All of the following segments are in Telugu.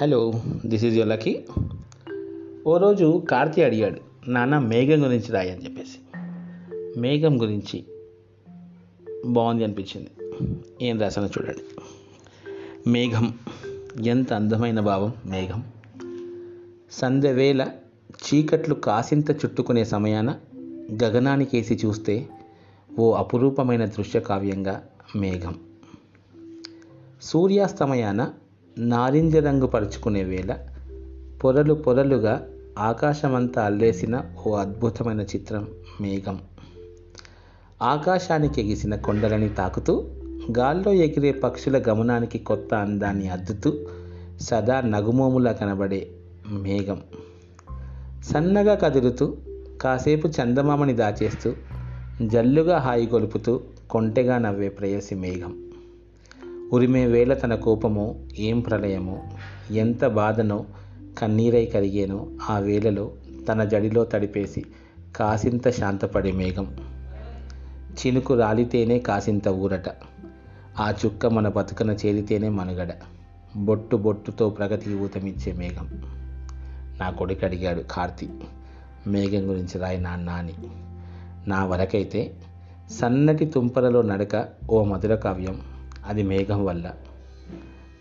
Hello this is your lucky ఓ రోజు కార్తీ అడిగాడు నాన్న మేఘం గురించి రాయి అని చెప్పేసి. మేఘం గురించి బాగుంది అనిపించింది. ఏం రాసానో చూడండి. మేఘం ఎంత అందమైన భావం మేఘం. సంధ్యవేళ చీకట్లు కాసింత చుట్టుకునే సమయాన గగనానికేసి చూస్తే ఓ అపురూపమైన దృశ్య కావ్యంగా మేఘం. సూర్యాస్తమయాన నారింజ రంగు పరుచుకునే వేళ పొరలు పొరలుగా ఆకాశమంతా అల్లేసిన ఓ అద్భుతమైన చిత్రం మేఘం. ఆకాశానికి ఎగిసిన కొండలని తాకుతూ గాల్లో ఎగిరే పక్షుల గమనానికి కొత్త అందాన్ని అద్దుతూ సదా నగుమోములా కనబడే మేఘం. సన్నగా కదులుతూ కాసేపు చందమామని దాచేస్తూ జల్లుగా హాయి గొలుపుతూ కొంటెగా నవ్వే ప్రేయసి మేఘం. ఉరిమే వేళ తన కోపము ఏం ప్రళయము? ఎంత బాధనో కన్నీరై కరిగేనో ఆ వేళలో తన జడిలో తడిపేసి కాసింత శాంతపడే మేఘం. చినుకు రాలితేనే కాసింత ఊరట. ఆ చుక్క మన బతుకన చేరితేనే మనుగడ. బొట్టు బొట్టుతో ప్రగతి ఊతమిచ్చే మేఘం. నా కొడుకు అడిగాడు కార్తి. మేఘం గురించి రాయి నా నాని. నా వరకైతే సన్నటి తుంపలలో నడక ఓ మధుర కావ్యం. అది మేఘం వల్ల.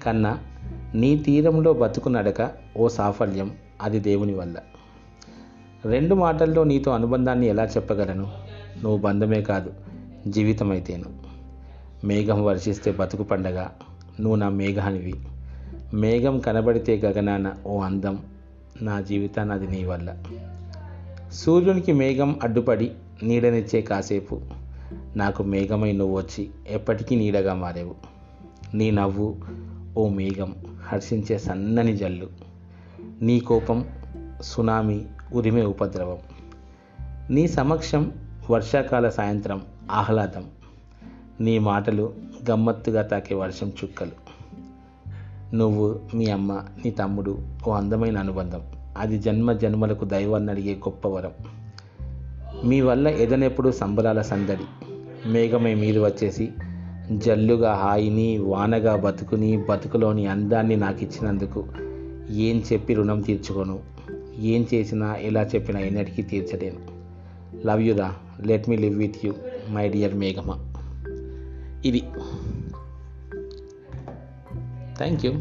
కన్నా నీ తీరంలో బతుకు నడక ఓ సాఫల్యం అది దేవుని వల్ల. రెండు మాటల్లో నీతో అనుబంధాన్ని ఎలా చెప్పగలను? నువ్వు బంధమే కాదు జీవితమైతేను. మేఘం వర్షిస్తే బతుకు పండగ నువ్వు నా మేఘానివి. మేఘం కనబడితే గగనాన ఓ అందం నా జీవితాన్ని అది నీ వల్ల. సూర్యునికి మేఘం అడ్డుపడి నీడనిచ్చే కాసేపు నాకు మేఘమై నువ్వు వచ్చి ఎప్పటికీ నీడగా మారేవు. నీ నవ్వు ఓ మేఘం హర్షించే సన్నని జల్లు. నీ కోపం సునామీ ఉరిమే ఉపద్రవం. నీ సమక్షం వర్షాకాల సాయంత్రం ఆహ్లాదం. నీ మాటలు గమ్మత్తుగా తాకే వర్షం చుక్కలు. నువ్వు మీ అమ్మ నీ తమ్ముడు ఓ అందమైన అనుబంధం. అది జన్మ జన్మలకు దైవాన్ని అడిగే గొప్ప వరం. మీ వల్ల ఎదనెప్పుడు సంబరాల సందడి. మేఘమై మీరు వచ్చేసి జల్లుగా హాయిని వానగా బతుకుని బతుకులోని అందాన్ని నాకు ఇచ్చినందుకు ఏం చెప్పి రుణం తీర్చుకోను? ఏం చేసినా ఎలా చెప్పినా ఎన్నటికీ తీర్చలేను. Love యురా? Let me live with you my dear మేఘమా. ఇది. Thank you.